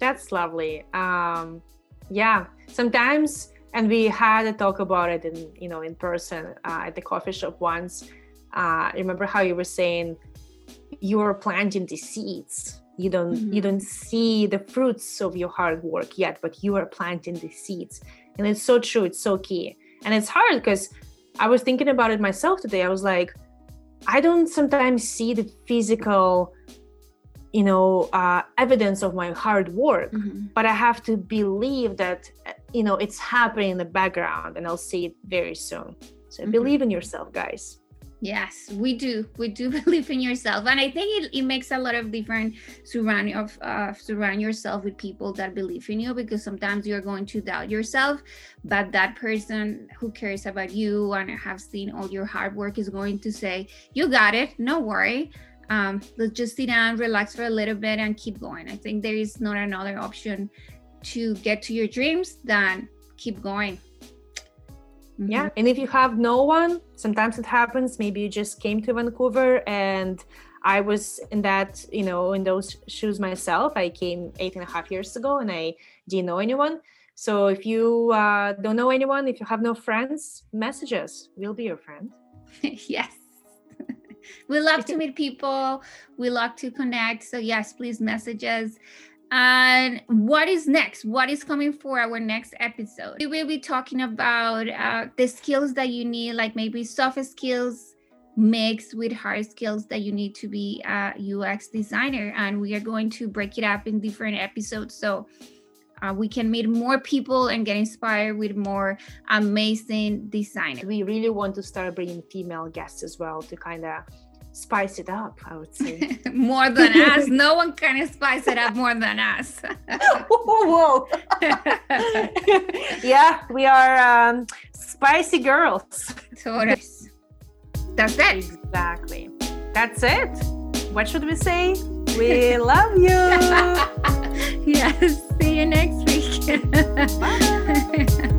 That's lovely. Um yeah sometimes and we had a talk about it in you know in person uh, at the coffee shop once uh, remember how you were saying you're planting the seeds you don't mm-hmm. you don't see the fruits of your hard work yet but you are planting the seeds and it's so true it's so key and it's hard because i was thinking about it myself today i was like i don't sometimes see the physical you know uh, evidence of my hard work mm-hmm. but i have to believe that you know it's happening in the background and i'll see it very soon so mm-hmm. believe in yourself guys Yes, we do. We do believe in yourself, and I think it, it makes a lot of difference surround of uh, surround yourself with people that believe in you because sometimes you're going to doubt yourself, but that person who cares about you and have seen all your hard work is going to say, "You got it. No worry. Um, let's just sit down, relax for a little bit, and keep going." I think there is not another option to get to your dreams than keep going Mm-hmm. Yeah. And if you have no one, sometimes it happens. Maybe you just came to Vancouver and I was in that, you know, in those shoes myself. I came eight and a half years ago and I didn't know anyone. So if you uh, don't know anyone, if you have no friends, message us. We'll be your friend. yes. we love to meet people. We love to connect. So yes, please message us. And what is next? What is coming for our next episode? We will be talking about uh, the skills that you need, like maybe soft skills mixed with hard skills that you need to be a UX designer. And we are going to break it up in different episodes. So uh, we can meet more people and get inspired with more amazing designers. We really want to start bringing female guests as well to kind of spice it up, I would say. more than us. No one can spice it up more than us. Whoa. whoa. yeah, we are um, spicy girls. Totally. That's it. Exactly. That's it. What should we say? We love you. yes. See you next week. Bye.